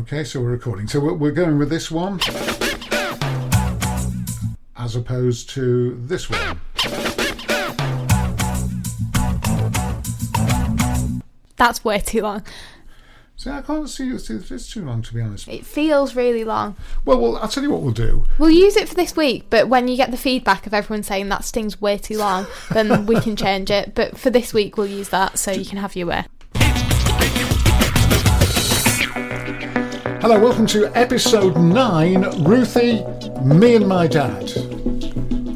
Okay, so we're recording. So we're we're going with this one as opposed to this one. That's way too long. See, I can't see it's, it's too long to be honest. It feels really long. Well, well, I'll tell you what we'll do. We'll use it for this week, but when you get the feedback of everyone saying that sting's way too long, then we can change it. But for this week, we'll use that so you can have your way. Hello, welcome to episode nine. Ruthie, me and my dad.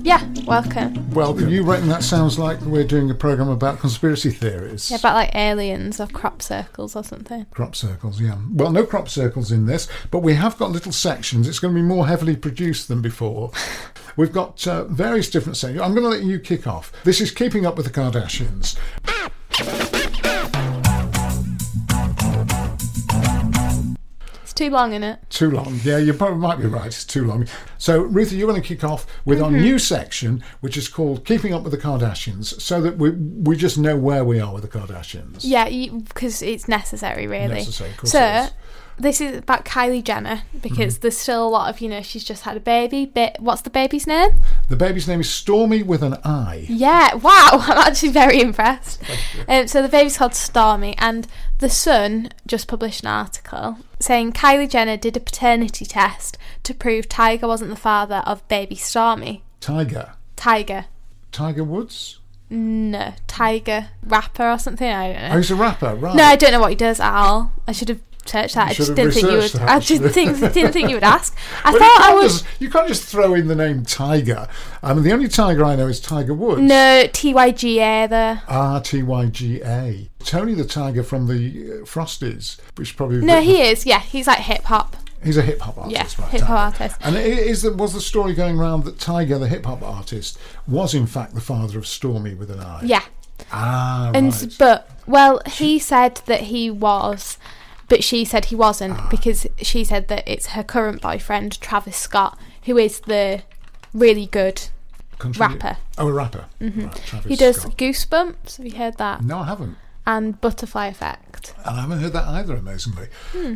Yeah, welcome. Well, you reckon that sounds like we're doing a program about conspiracy theories? Yeah, about like aliens or crop circles or something. Crop circles, yeah. Well, no crop circles in this, but we have got little sections. It's going to be more heavily produced than before. We've got uh, various different sections. I'm going to let you kick off. This is Keeping Up with the Kardashians. Too long, in it? Too long. Yeah, you probably might be right. It's too long. So, Ruthie, you want to kick off with our new section, which is called Keeping Up with the Kardashians, so that we, we just know where we are with the Kardashians. Yeah, because it's necessary, really. Necessary, of course so, this is about Kylie Jenner Mm-hmm. because there's still a lot of, you know, she's just had a baby. Ba- what's the baby's name? The baby's name is Stormy with an I. Yeah, wow, I'm actually very impressed. Um, so the baby's called Stormy, and The Sun just published an article saying Kylie Jenner did a paternity test to prove Tiger wasn't the father of baby Stormy. Tiger. Tiger. Tiger Woods? No, Tiger rapper or something. I don't Oh, know. he's a rapper, right. No, I don't know what he does at all. I should have searched that. You I just didn't think you would. that, I actually. think, didn't think you would ask. I Well, thought I was. just, you can't just throw in the name Tiger. I mean, the only Tiger I know is Tiger Woods. No, T Y G A there. R ah, T Y G A. Tony the Tiger from the uh, Frosties, which probably No, he is. Yeah, he's like hip hop. He's a hip hop artist, Yeah, right? hip-hop artist. And i- is the, was the story going around that Tiger, the hip hop artist, was in fact the father of Stormy with an I? Yeah. Ah, And right. but well, he said that he was, but she said he wasn't Ah. because she said that it's her current boyfriend Travis Scott who is the really good. Country- rapper. Oh, a rapper. Right, He does Scott. Goosebumps. Have you heard that? No, I haven't. And Butterfly Effect. And I haven't heard that either, amazingly.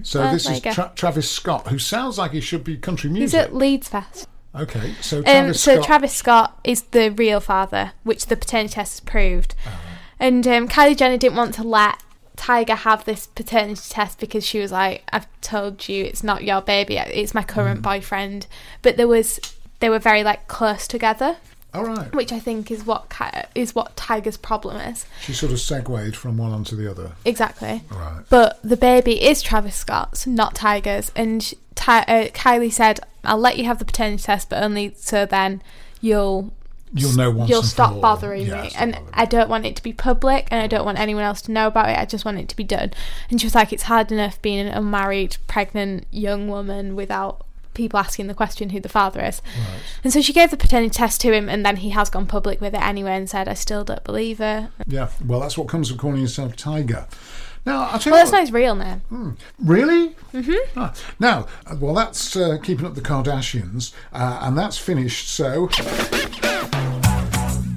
so well, this is. Tra- Travis Scott, who sounds like he should be country music. He's at Leeds Fest. okay, so Um, Travis so Scott. Travis Scott is the real father, which the paternity test has proved. Uh-huh. And um, Kylie Jenner didn't want to let Tiger have this paternity test because she was like, "I've told you it's not your baby; it's my Mm. current boyfriend." But there was, they were very like close together, All right. which I think is what is what Tiger's problem is. She sort of segued from one onto the other. Exactly. Right. But the baby is Travis Scott's, not Tiger's. And sh- Ty- uh, Kylie said, "I'll let you have the paternity test, but only so then you'll You'll know once you'll stop bothering Yeah, me. And bothering I don't want it to be public, and I don't want anyone else to know about it. I just want it to be done." And she was like, "It's hard enough being an unmarried, pregnant young woman without." People asking the question who the father is, Right. and so she gave the paternity test to him, and then he has gone public with it anyway and said, "I still don't believe her." Yeah, well, that's what comes of calling yourself Tiger. Now, I'll tell Well, you that's not his real name. Really? Mm-hmm. Ah, now, uh, well, that's uh, keeping up the Kardashians, uh, and that's finished. So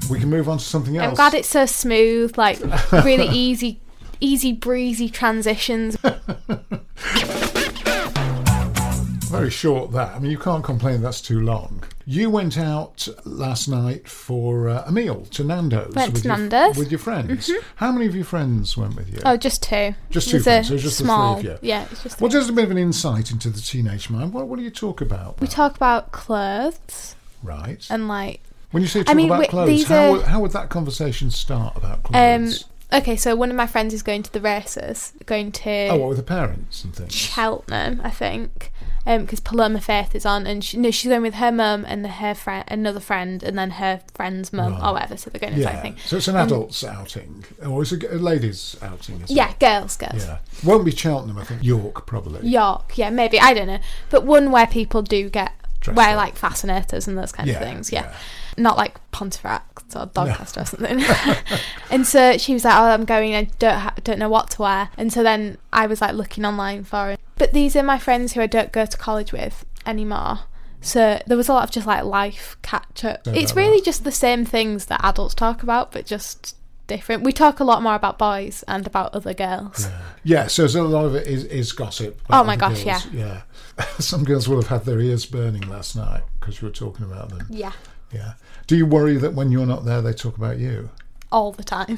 we can move on to something else. I'm glad it's so smooth, like really easy, easy breezy transitions. Very short. That I mean, you can't complain that's too long. You went out last night for uh, a meal to Nando's. Went with to your, Nando's. with your friends. How many of your friends went with you? Oh, just two. Just two friends, so just the three of you. Yeah, it's just. Well, just a bit of an insight into the teenage mind. What, what do you talk about? we talk about clothes right. and like when you say talk I mean, about we- clothes, how, are- would, how would that conversation start about um. clothes? Okay, so one of my friends is going to the races, going to oh, what with the parents and things? Cheltenham, I think, Um, because Paloma Faith is on, and she, no, she's going with her mum and her friend, another friend, and then her friend's mum Right. or whatever. So they're going Yeah. same thing. So it's an um, adults outing, or it's a ladies outing. Isn't Yeah, It? girls, girls. Yeah. Won't be Cheltenham. I think York probably. York, yeah, maybe I don't know, but one where people do get Dressed wear up. like fascinators and those kinds Yeah, of things, yeah. yeah. Not like Pontefract or Doncaster or something. and so she was like, "Oh, I'm going. I don't ha- don't know what to wear." And so then I was like looking online for it. But these are my friends who I don't go to college with anymore. So there was a lot of just like life catch up. It's really just the same things that adults talk about, but just different. We talk a lot more about boys and about other girls. Yeah, so there's a lot of it is, is gossip. Oh my gosh, girls. yeah. Some girls will have had their ears burning last night because you were talking about them. Yeah. Yeah. Do you worry that when you're not there, they talk about you? All the time.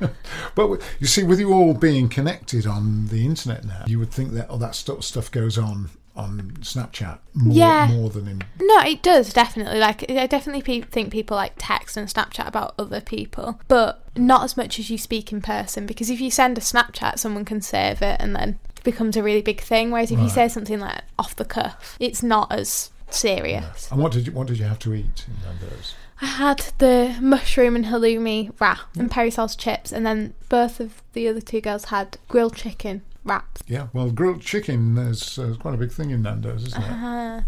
But you see, with you all being connected on the internet now, you would think that all that stuff stuff goes on on Snapchat more, Yeah. more than in. No, it does definitely. Like, I definitely pe- think people like text and Snapchat about other people, but not as much as you speak in person. Because if you send a Snapchat, someone can save it, and then it becomes a really big thing. Whereas if you say something like off the cuff, it's not as serious. And what did you what did you have to eat in Nando's? I had the mushroom and halloumi wrap and peri sauce chips, and then both of the other two girls had grilled chicken wraps. Yeah, well, grilled chicken is uh, quite a big thing in Nando's, isn't it? Uh,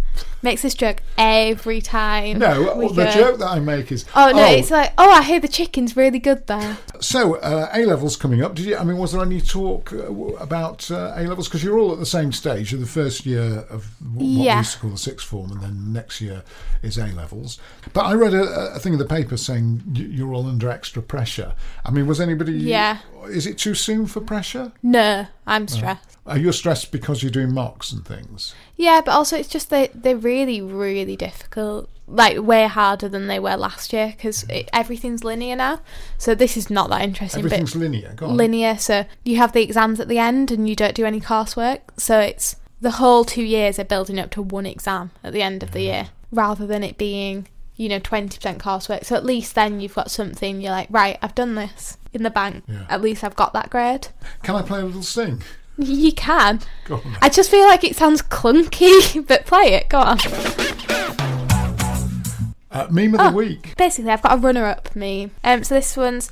makes this joke every time. No, we the joke that I make is Oh no, it's like, oh, I hear the chicken's really good there. So, uh, A levels coming up. Did you? I mean, was there any talk uh, about uh, A levels? Because you're all at the same stage. You're the first year of what we used to call the sixth form, and then next year is A levels. But I read a, a thing in the paper saying you're all under extra pressure. I mean, was anybody? Yeah. Is it too soon for pressure? No, I'm uh-huh. stressed. Are you stressed because you're doing mocks and things? Yeah, but also it's just they they're really really difficult. Like way harder than they were last year because mm. everything's linear now. So this is not that interesting. Everything's linear. Go on. linear. So you have the exams at the end and you don't do any coursework. So it's the whole two years are building up to one exam at the end of the year rather than it being you know 20% coursework so at least then you've got something you're like right i've done this in the bank Yeah. at least i've got that grade Can I play a little sting? you can. I just feel like it sounds clunky, but play it. Go on. Uh, meme of Oh. the week. Basically, I've got a runner-up meme. Um, so this one's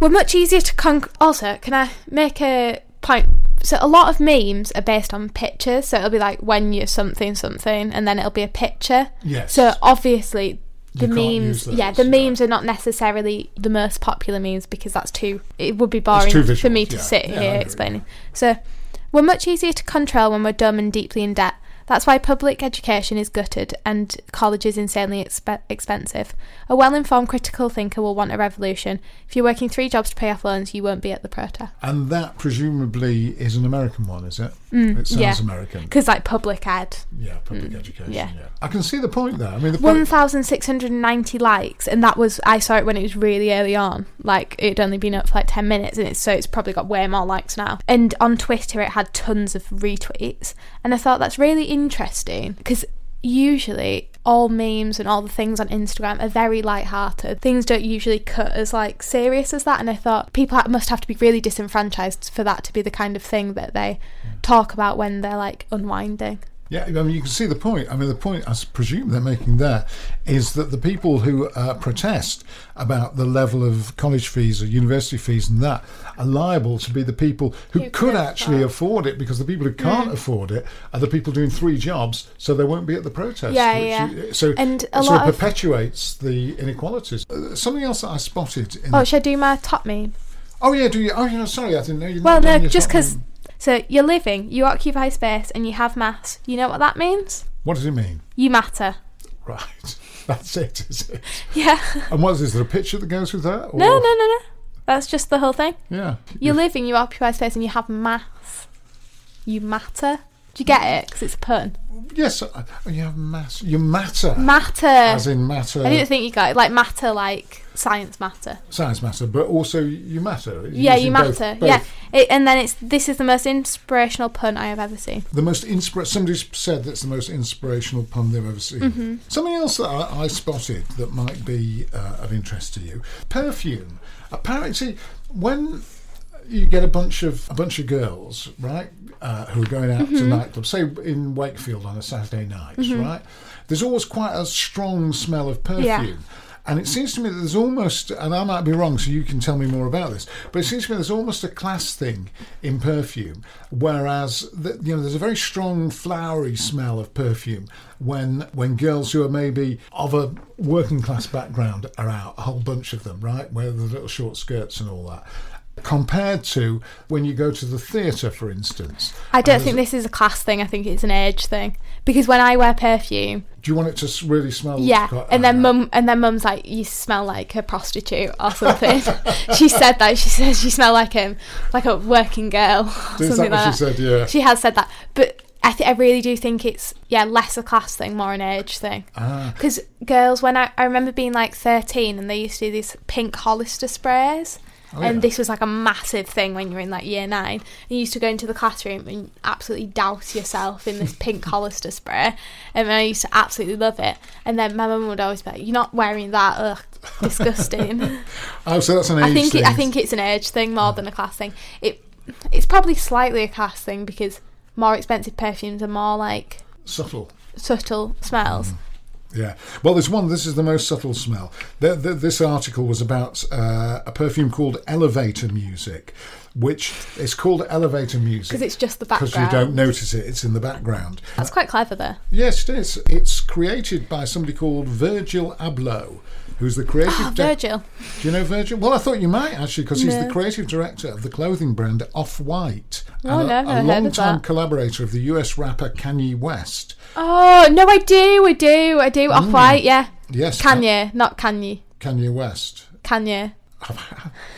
we're much easier to con. Also, can I make a point? So a lot of memes are based on pictures. So it'll be like when you're something something, and then it'll be a picture. Yes. So obviously. The memes, yeah, the yeah. memes are not necessarily the most popular memes because that's too. It would be boring for me to yeah. sit Yeah, here explaining. So, we're much easier to control when we're dumb and deeply in debt. That's why public education is gutted and college is insanely expe- expensive. A well informed critical thinker will want a revolution. If you're working three jobs to pay off loans, you won't be at the protest. And that presumably is an American one, is it? it sounds Mm, yeah. American. Because, like, public ed, Yeah, public education. Yeah. Mm, yeah. I can see the point there. I mean, the point, 1,690 likes, and that was, I saw it when it was really early on. Like, it'd only been up for like 10 minutes, and it's, so it's probably got way more likes now. And on Twitter, it had tons of retweets, and I thought that's really interesting because usually all memes and all the things on Instagram are very light-hearted. Things don't usually cut as like serious as that, and I thought people must have to be really disenfranchised for that to be the kind of thing that they mm. talk about when they're like unwinding. Yeah, I mean, you can see the point. I mean, the point I presume they're making there is that the people who uh, protest about the level of college fees or university fees and that are liable to be the people who, Who could actually afford. afford it because the people who can't afford it are the people doing three jobs, so they won't be at the protest. Yeah, yeah. is- So, And a so lot it of- perpetuates the inequalities. Uh, something else that I spotted. In Oh, should I do my top meme? Oh yeah, do you? Oh, you know, sorry, I didn't know you. Well, no, just because. So you're living, you occupy space, and you have mass. You know what that means? What does it mean? You matter. Right, that's it, is it? Yeah. And what is? Is there a picture that goes with that? Or, no, no, no, no. That's just the whole thing. Yeah, You're living, you occupy space, and you have mass. You matter. Do you get it? Because it's a pun. Yes, uh, you have mass. You matter. Matter. As in matter. I didn't think you got it. Like matter, like science matter. science matter, but also you matter. It's Yeah, you using both- matter. both. Yeah, it, and then it's this is the most inspirational pun I have ever seen. The most inspira- Somebody said that's the most inspirational pun they've ever seen. Mm-hmm. Something else that I, I spotted that might be uh, of interest to you: perfume. Apparently, when you get a bunch of a bunch of girls, right, uh, who are going out Mm-hmm. to nightclubs, say in Wakefield on a Saturday night, right, there's always quite a strong smell of perfume. Yeah. And it seems to me that there's almost, and I might be wrong, so you can tell me more about this, but it seems to me there's almost a class thing in perfume, whereas the, you know there's a very strong flowery smell of perfume when when girls who are maybe of a working class background are out, a whole bunch of them, right, where the little short skirts and all that. Compared to when you go to the theatre, for instance. I don't think this is a class thing. I think it's an age thing. Because when I wear perfume, Do you want it to really smell? yeah, quite- and then uh, mum, and then mum's like, "You smell like a prostitute or something." she said that. She says you smell like him, like a working girl. Or Is that something what like she said? Yeah. She has said that, but I th- I really do think it's yeah less a class thing, more an age thing. Ah. Because girls, when I I remember being like thirteen, and they used to do these pink Hollister sprays. Oh, and yeah. this was like a massive thing when you were in like year nine. And you used to go into the classroom and absolutely douse yourself in this pink Hollister spray. And I used to absolutely love it. And then my mum would always be like, "You're not wearing that, ugh, disgusting." Oh, so that's an age I think thing. it, I think it's an age thing more than a class thing. It it's probably slightly a class thing because more expensive perfumes are more like subtle. subtle smells. Mm. Yeah. Well, there's one. This is the most subtle smell. The, the, this article was about uh, a perfume called Elevator Music, which is called Elevator Music Because it's just the background. because you don't notice it. It's in the background. That's quite clever there. Yes, it is. It's created by somebody called Virgil Abloh, who's the creative. Oh, di- Virgil. Do you know Virgil? Well, I thought you might actually, because he's the creative director of the clothing brand Off White, Oh, and no, a, a long-time collaborator of the US rapper Kanye West. Oh no, I do, I do, I do. Off white, yeah. Yes, Kanye, not Kanye. Kanye West. Kanye.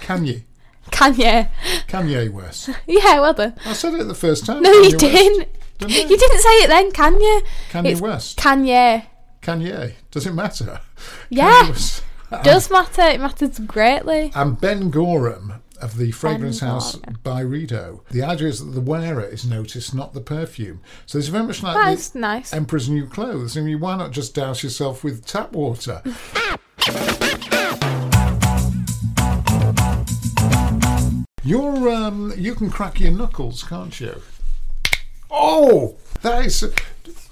Kanye. Kanye. Kanye West. Yeah, well done. I said it the first time. No, you Kanye West. didn't. Didn't You didn't say it then, Kanye. Kanye It's West. Kanye. Kanye. Does it matter? Yeah, does matter. It matters greatly. And Ben Gorham of the fragrance Ben house Gorham. Byredo. The idea is that the wearer is noticed, not the perfume. So it's very much like That's the nice. Emperor's New Clothes. I mean, why not just douse yourself with tap water? You're um, you can crack your knuckles, can't you? Oh, that is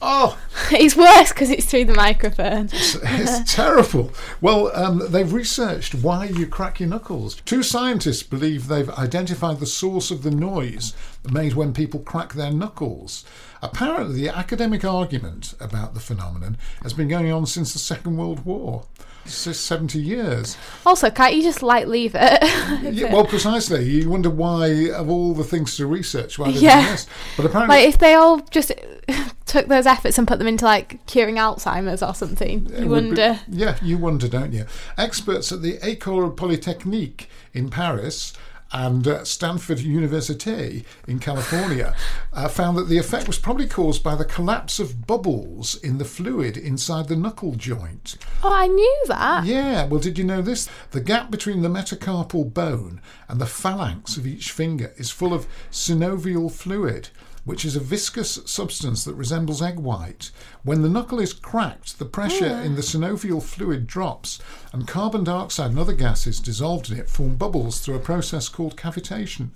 oh, It's worse because it's through the microphone. it's terrible. Well, um, they've researched why you crack your knuckles. Two scientists believe they've identified the source of the noise made when people crack their knuckles. Apparently, the academic argument about the phenomenon has been going on since the Second World War. It's 70 years. Also, can't you just like leave it? Yeah, well, precisely. You wonder why, of all the things to research, why they're Yeah. this. But apparently, like if they all just took those efforts and put them into like curing Alzheimer's or something, you would be- wonder. yeah, you wonder, don't you? Experts at the École Polytechnique in Paris and uh, Stanford University in California uh, found that the effect was probably caused by the collapse of bubbles in the fluid inside the knuckle joint. Oh, I knew that. Yeah, well, did you know this? The gap between the metacarpal bone and the phalanx of each finger is full of synovial fluid, which is a viscous substance that resembles egg white. When the knuckle is cracked, the pressure in the synovial fluid drops, and carbon dioxide and other gases dissolved in it form bubbles through a process called cavitation.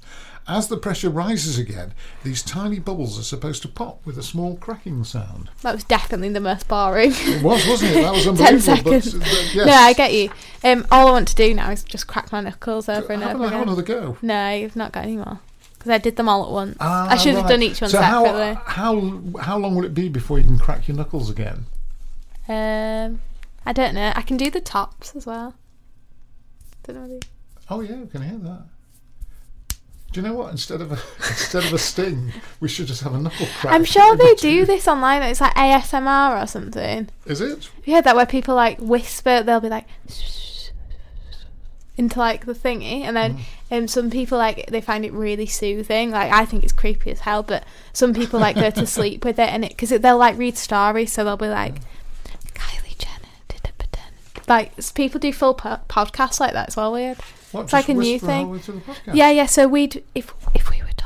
As the pressure rises again, these tiny bubbles are supposed to pop with a small cracking sound. That was definitely the most boring. It was, wasn't it? That was Ten unbelievable. but, seconds. uh, yes. No, I get you. Um, all I want to do now is just crack my knuckles over and have, over have another go. No, you've not got any more because I did them all at once. Ah, I should have done each one so separately. How, how how long will it be before you can crack your knuckles again? Um, I don't know. I can do the tops as well. Don't know. Oh yeah, I can hear that. Do you know what? Instead of a instead of a sting, we should just have a knuckle crack. I'm sure they do this online. It's like ASMR or something. Is it? Heard that where people like whisper? They'll be like into like the thingy, and then Um, some people like they find it really soothing. Like I think it's creepy as hell, but some people like go to sleep with it, and it because they'll like read stories, so they'll be like, Kylie Jenner did a pretend. Like people do full po- podcasts like that. It's all weird. What, It's like a new whisper the whole thing. way through the podcast? Yeah, yeah. So we'd if if we were talking,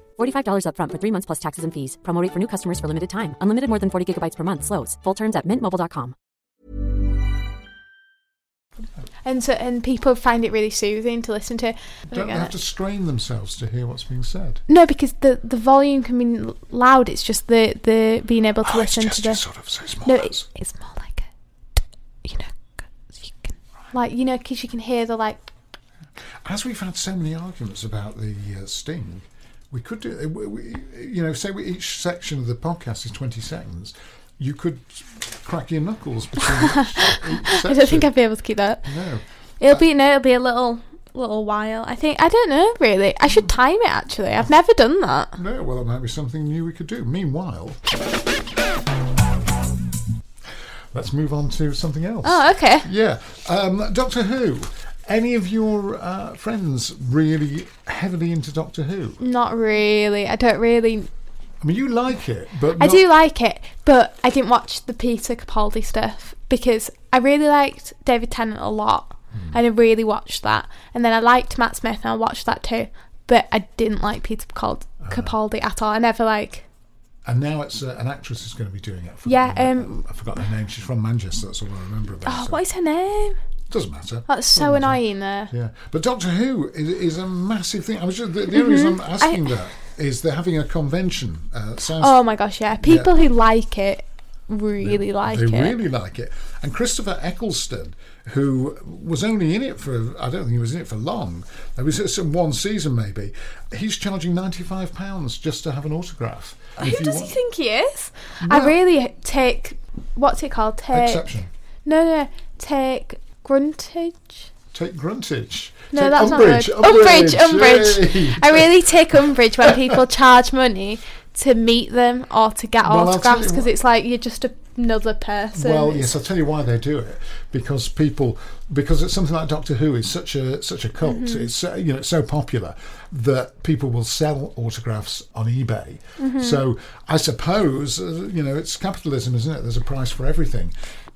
$45 upfront for three months plus taxes and fees. Promo rate for new customers for limited time. Unlimited more than 40 gigabytes per month. Slows. Full terms at mintmobile.com. And so, and people find it really soothing to listen to. I Don't don't they have it. to strain themselves to hear what's being said? No, because the the volume can be loud. It's just the the being able to Oh, it's listen just to the. sort of so small. no, as- it, it's more like a, you know, 'cause you can like you know, because you can hear the like. As we've had so many arguments about the uh, sting, we could do, we, we, you know, say we, each section of the podcast is 20 seconds, you could crack your knuckles between each, each. I don't think I'd be able to keep that. No. It'll be no, it'll be a little little while. I think I don't know really. I should time it actually. I've never done that. No, well, that might be something new we could do. Meanwhile, let's move on to something else. Oh, okay. Yeah. Um, Doctor Who. Any of your uh, friends really heavily into Doctor Who? Not really. I don't really. I mean, you like it, but I not- do like it, but I didn't watch the Peter Capaldi stuff because I really liked David Tennant a lot, Hmm. and I really watched that. And then I liked Matt Smith, and I watched that too. But I didn't like Peter Capaldi. Capaldi at all. I never like. And now it's uh, an actress who's going to be doing it. Yeah, um, I forgot her name. She's from Manchester. That's all I remember about Oh, her. what is her name? Doesn't matter. That's so Doesn't matter. annoying. There. Yeah, but Doctor Who is, is a massive thing. I was just, the, the only reason I'm asking Mm-hmm. I- that is they're having a convention. Uh, sounds Oh my gosh, yeah. People who like it really like they it. They really like it. And Christopher Eccleston, who was only in it for, I don't think he was in it for long. it was some one season maybe. He's charging ninety five pounds just to have an autograph. Who does he think he is? I really take what's it called? Take Exception. no, no, take gruntage. Take gruntage. No, Take that's umbrage. not good. Umbrage, umbrage. I really take umbrage when people charge money to meet them or to get Well, autographs because it's like you're just another person. Well, yes, I'll tell you why they do it. Because people, because it's something like Doctor Who is such a such a cult. Mm-hmm. It's uh, you know it's so popular that people will sell autographs on eBay. Mm-hmm. So I suppose uh, you know it's capitalism, isn't it? There's a price for everything.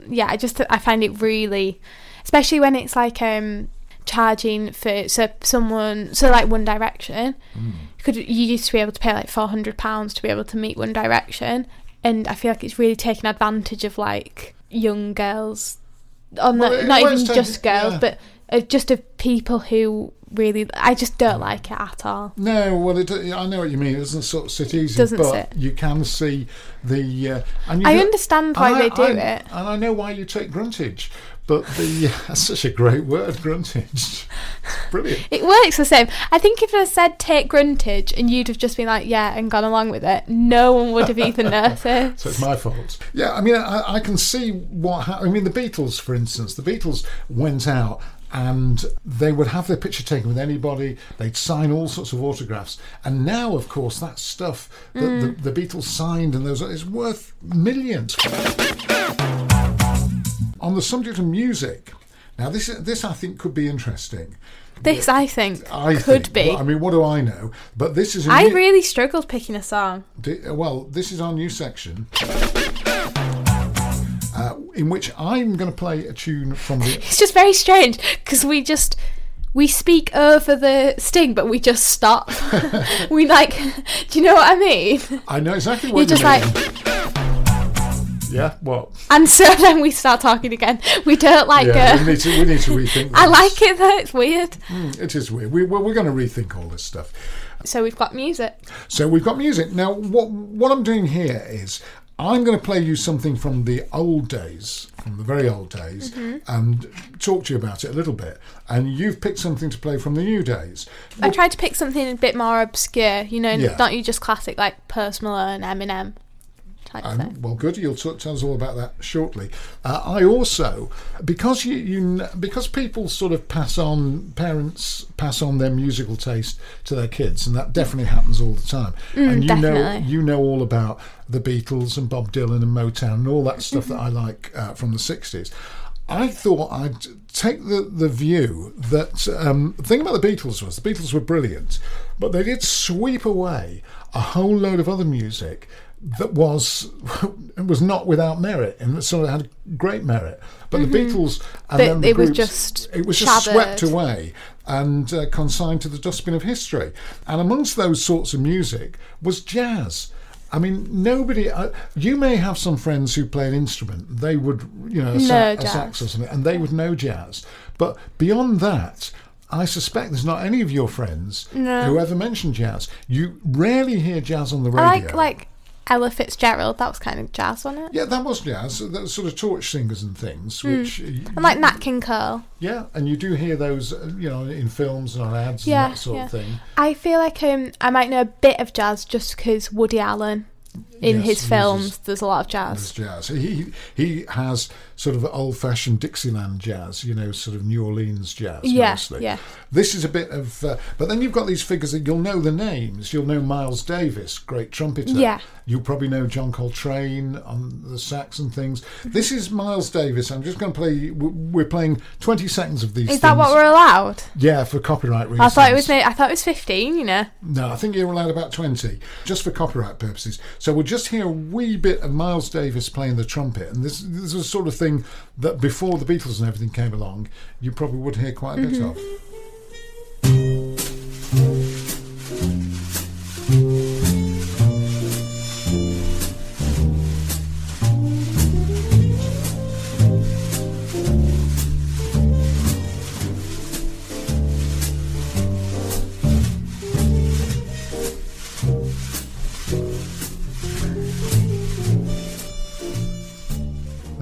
yeah, I just I find it really, especially when it's like um charging for so someone so like One Direction. Mm. Could you used to be able to pay like four hundred pounds to be able to meet One Direction, and I feel like it's really taking advantage of like young girls. Or Well, not, not even it's just girls, yeah. but of just of people who really. I just don't like it at all. No, well, it, I know what you mean. It doesn't sort of sit easy, Doesn't but sit. you can see the. Uh, and you I understand why and they do I- it. and I know why you take gruntage. But the that's such a great word, gruntage. Brilliant. It works the same. I think if I said take gruntage and you'd have just been like, yeah, and gone along with it, no one would have even noticed. So it's my fault. Yeah, I mean, I, I can see what. Ha- I mean, the Beatles, for instance, the Beatles went out and they would have their picture taken with anybody. They'd sign all sorts of autographs, and now, of course, that stuff that Mm. the, the Beatles signed and those is worth millions. On the subject of music, now this this I think could be interesting. This, I think, I could think, be. well, I mean, what do I know? But this is. A I new- really struggled picking a song. Di- Well, this is our new section. Uh, in which I'm going to play a tune from the. It's just very strange because we just we speak over the sting, but we just stop. we like, do you know what I mean? I know exactly what You're just you like, mean. Yeah, what? and so then we start talking again. We don't like yeah, it. we need to we need to rethink. I like it though. It's weird. It is weird. We, we're we're going to rethink all this stuff. So we've got music. So we've got music now. What what I'm doing here is I'm going to play you something from the old days, from the very old days, Mm-hmm. and talk to you about it a little bit. And you've picked something to play from the new days. I tried to pick something a bit more obscure. You know, Yeah. not you just classic like Post Malone, Eminem Um, well, good. You'll t- tell us all about that shortly. Uh, I also, because you, you, because people sort of pass on, parents pass on their musical taste to their kids, and that definitely happens all the time. and you know, Mm, you know all about the Beatles and Bob Dylan and Motown and all that stuff that I Mm-hmm. like uh, from the '60s. I thought I'd take the, the view that um, the thing about the Beatles was the Beatles were brilliant, but they did sweep away a whole load of other music that was was not without merit and that sort of had great merit. But the Beatles and Mm-hmm. But then the it was groups- just it was just swept away and uh, consigned to the dustbin of history. And amongst those sorts of music was jazz. I mean, nobody. Uh, you may have some friends who play an instrument. They would, you know, a, sa- a sax or something, and they would know jazz. But beyond that, I suspect there's not any of your friends who ever mention jazz. You rarely hear jazz on the radio. I like like Ella Fitzgerald. That was kind of jazz, wasn't it? Yeah, that was jazz. That sort of torch singers and things, Hmm. which And like Nat King Cole. yeah, and you do hear those, uh, you know, in films and on ads Yeah, and that sort yeah. of thing. I feel like um, I might know a bit of jazz just because Woody Allen, in Yes, his uses- films, there's a lot of There's jazz. jazz. He he has sort of old-fashioned Dixieland jazz, you know, sort of New Orleans jazz. Yeah, mostly. yeah. This is a bit of, uh, but then you've got these figures that you'll know the names. You'll know Miles Davis, great trumpeter. Yeah. You'll probably know John Coltrane on the sax and things. This is Miles Davis. I'm just going to play. We're playing 20 seconds of these. Is that what we're allowed? Yeah, for copyright reasons. I thought it was. I thought it was 15. You know. No, I think you're allowed about 20, just for copyright purposes. So we'll just hear a wee bit of Miles Davis playing the trumpet. And this, this is the sort of thing that before the Beatles and everything came along, you probably would hear quite a bit of. Mm-hmm.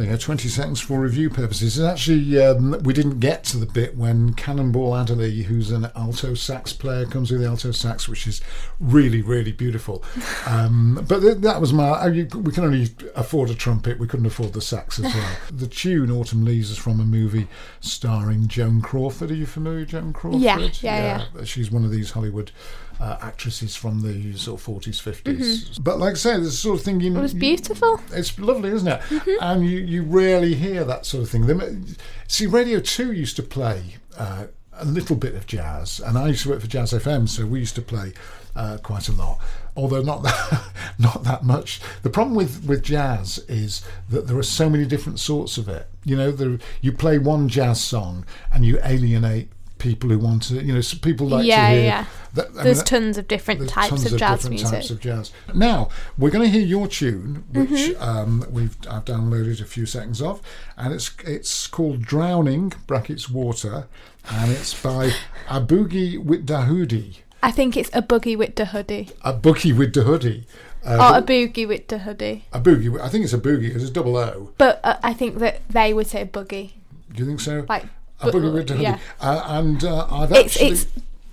You go, 20 seconds for review purposes. And actually, um, we didn't get to the bit when Cannonball Adderley, who's an alto sax player, comes with the alto sax, which is really, really beautiful. Um, but th- that was my. you- We can only afford a trumpet, we couldn't afford the sax as well. the tune Autumn Leaves is from a movie starring Joan Crawford. Are you familiar with Joan Crawford? Yeah, Yeah, yeah, She's one of these Hollywood. Uh, actresses from the sort of 40s, 50s. Mm-hmm. But like I say, this sort of thing you It was beautiful. it's lovely, isn't it? Mm-hmm. And you, you rarely hear that sort of thing. Them- See, Radio 2 used to play uh, a little bit of jazz, and I used to work for Jazz FM, so we used to play uh, quite a lot. Although not that, not that much. The problem with, with jazz is that there are so many different sorts of it. You know, there, you play one jazz song and you alienate people who want to. You know, people like Yeah, to hear. yeah. that- I mean, There's that- tons of different types tons of jazz different music. types of jazz. Now we're going to hear your tune, which Mm-hmm. um, we've I've downloaded a few seconds of, and it's it's called "Drowning" (brackets water), and it's by Aboogie with Dahudi. I think it's a boogie with the hoodie. A boogie with the hoodie. Uh, or a boogie with the hoodie. a boogie. I think it's a boogie. because It's double O. But uh, I think that they would say boogie. Do you think so? Like, a bu- boogie with the hoodie. yeah. Uh, and uh, I've It's actually it's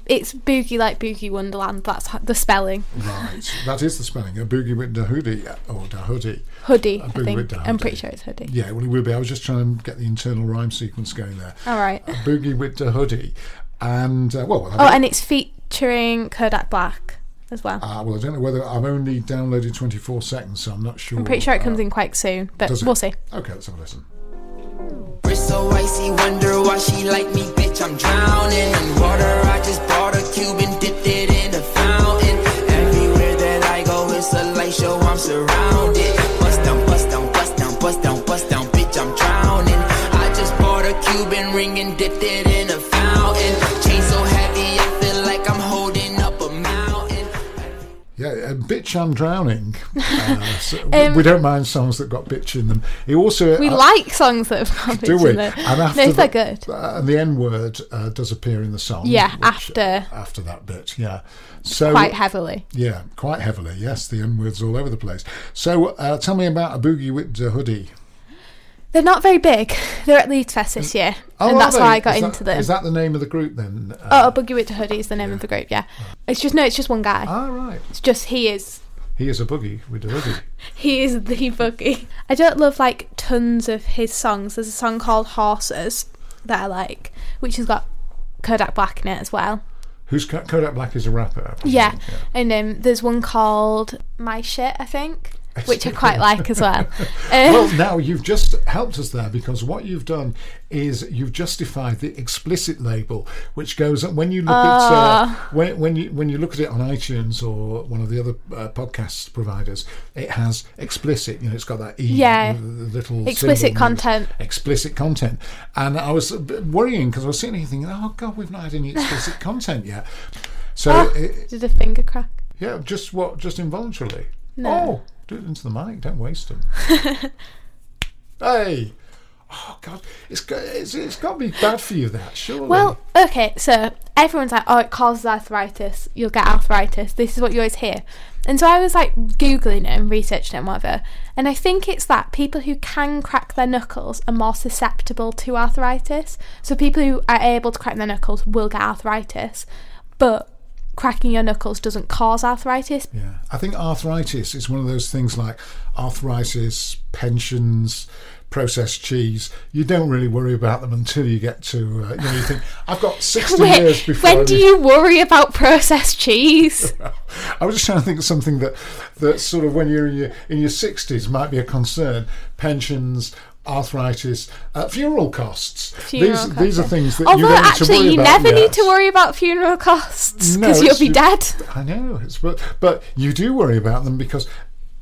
it's boogie like boogie wonderland. That's the spelling. right. That is the spelling. A boogie with the hoodie or the hoodie. Hoodie. A I think. with the I'm pretty sure it's hoodie. Yeah, well, it will be. I was just trying to get the internal rhyme sequence going there. All right. A boogie with the hoodie, and uh, well, Oh, and it's featuring Kodak Black as well. Uh, well, I don't know whether I've only downloaded 24 seconds, so I'm not sure. I'm pretty sure it comes uh, in quite soon, but we'll see. Okay, let's have a listen. Wrist so icy, wonder why she like me, bitch. I'm drowning in water. I just bought a Cuban, dipped it in a fountain. Everywhere that I go, it's a light show. I'm surrounded. Bust down, bust down, bust down, bust down, bust down, bitch. I'm drowning. I just bought a Cuban ring and dipped bitch, I'm drowning. Uh, so Um, we don't mind songs that got bitch in them. He also We uh, like songs that have got bitch in them. And no, after they're the, good. uh, and the N word uh, does appear in the song. Yeah, which- after. after that bit. Yeah, so Quite heavily. Yeah, quite heavily. Yes, the N words all over the place. So uh, tell me about a boogie with the hoodie. They're not very big. They're at Leeds Fest this year, Oh, and that's they? why I got that- into them. Is that the name of the group then? Oh, Uh, a Boogie with the Hoodie is the name of the group. Yeah, it's just no, it's just one guy. ah, right. It's just he is He is a boogie with the hoodie. he is the Boogie. I don't love like tons of his songs. There's a song called Horses that I like, which has got Kodak Black in it as well. Who's Kodak Black is a rapper. Presume, Yeah, and um, there's one called My Shit, I think, which I quite like as well. Um, Well, now you've just helped us there because what you've done is you've justified the explicit label, which goes when you look at uh, Ah. when when you when you look at it on iTunes or one of the other uh, podcast providers, it has explicit. You know, it's got that e Yeah. little Explicit content. Explicit content, and I was worrying because I was sitting here thinking, oh god, we've not had any explicit content yet. So Ah, it, did a finger crack? yeah, just what? Just involuntarily. No. Oh, do it into the mic. Don't waste them. hey. Oh God, it's got it's, it's got to be bad for you. That surely. Well, okay, so everyone's like, oh, it causes arthritis. You'll get arthritis. This is what you always hear. And so I was like Googling it and researching it and whatever. And I think it's that people who can crack their knuckles are more susceptible to arthritis. So people who are able to crack their knuckles will get arthritis. But cracking your knuckles doesn't cause arthritis. yeah, I think arthritis is one of those things like arthritis, pensions, processed cheese. You don't really worry about them until you get to uh, you know you think I've got sixty years Wait, before. I when do you worry about processed cheese? I was just trying to think of something that that sort of when you're in your in your sixties might be a concern. Pensions, arthritis, uh, funeral costs. Funeral these costs, these are things that Although you don't need to actually, worry you about never need to worry about funeral costs No, because you'll be you- dead. I know, it's, but but you do worry about them because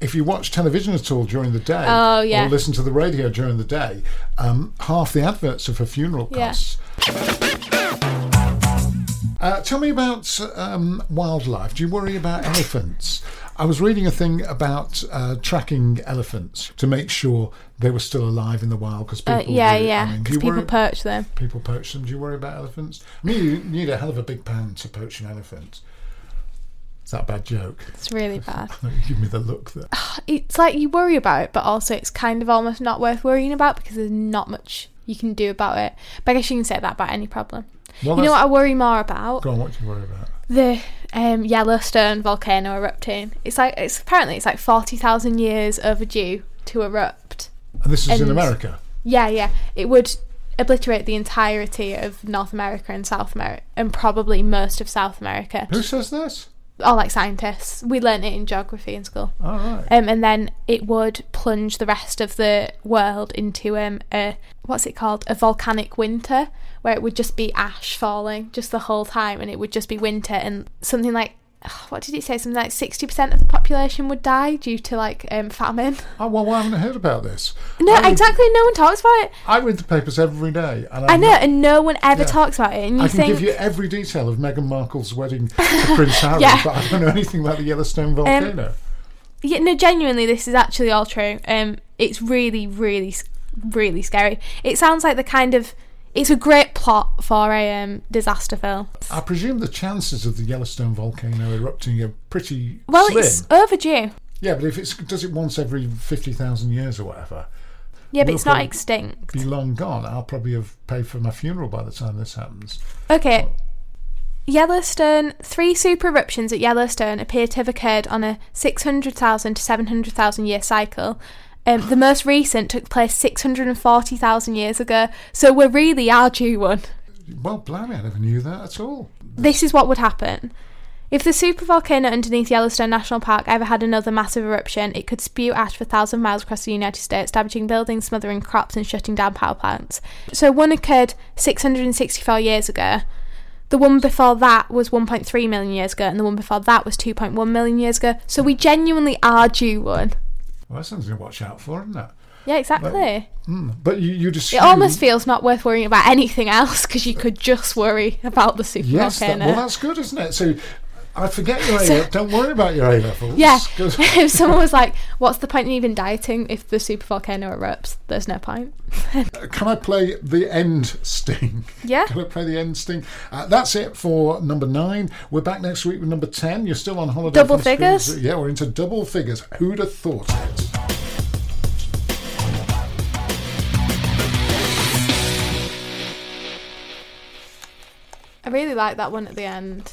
if you watch television at all during the day, Oh, yeah. or listen to the radio during the day, um, half the adverts are for funeral Yeah. costs. Uh, tell me about um, wildlife. Do you worry about elephants? I was reading a thing about uh, tracking elephants to make sure they were still alive in the wild because people. Uh, yeah, do- yeah, I mean, do because you people worry- perch them. people poach them. Do you worry about elephants? I mean, you need a hell of a big pan to poach an elephant. Is that a bad joke? It's really bad. You give me the look that. It's like you worry about it, but also it's kind of almost not worth worrying about because there's not much you can do about it. But I guess you can say that about any problem. Well, you know what I worry more about? Go on, what do you worry about? The um, Yellowstone volcano erupting. It's like it's apparently it's like forty thousand years overdue to erupt. And this is in America. Yeah, yeah. It would obliterate the entirety of North America and South America, and probably most of South America. Who says this? All like scientists. We learnt it in geography in school. All right. Um, and then it would plunge the rest of the world into um, a what's it called? A volcanic winter, where it would just be ash falling just the whole time, and it would just be winter, and something like what did it say? Something like sixty percent of the population would die due to like um, famine. Oh well, I haven't heard about this. No, I read, exactly. No one talks about it. I read the papers every day, and I I'm know, not- and no one ever Yeah. talks about it. And you I can think give you every detail of Meghan Markle's wedding to Prince Harry, Yeah. Um, but I don't know anything about the Yellowstone volcano. yeah, no, genuinely, this is actually all true. Um, it's really, really, really scary. It sounds like the kind of It's a great plot for a um, disaster film. I presume the chances of the Yellowstone volcano erupting are pretty Well, slim. it's overdue. Yeah, but if it does it once every 50,000 years or whatever, Yeah, but We'll it's not extinct. be long gone. I'll probably have paid for my funeral by the time this happens. Okay. Yellowstone, three super eruptions at Yellowstone appear to have occurred on a 600,000 to 700,000 year cycle. Um, the most recent took place 640,000 years ago, so we're really our due one. Well, blimey, I never knew that at all. This is what would happen. If the supervolcano underneath Yellowstone National Park ever had another massive eruption, it could spew ash for thousands of miles across the United States, damaging buildings, smothering crops, and shutting down power plants. So one occurred 664 years ago. The one before that was 1.3 million years ago, and the one before that was 2.1 million years ago. So we genuinely are due one. Well, that's something to watch out for, isn't it? Yeah, exactly. Mm. But you, you'd It almost feels not worth worrying about anything else because you could just worry about the supervolcano. Yes, that, well, that's good, isn't it? So I forget your A Don't worry about your A levels. Yeah. if someone was like, "What's the point in even dieting if the supervolcano erupts?" There's no point. Can I play the end sting? Yeah. Can I play the end sting? Uh, that's it for number nine. We're back next week with number ten. You're still on holiday. Double figures? Yeah, we're into double figures. Who'd have thought it? I really like that one at the end.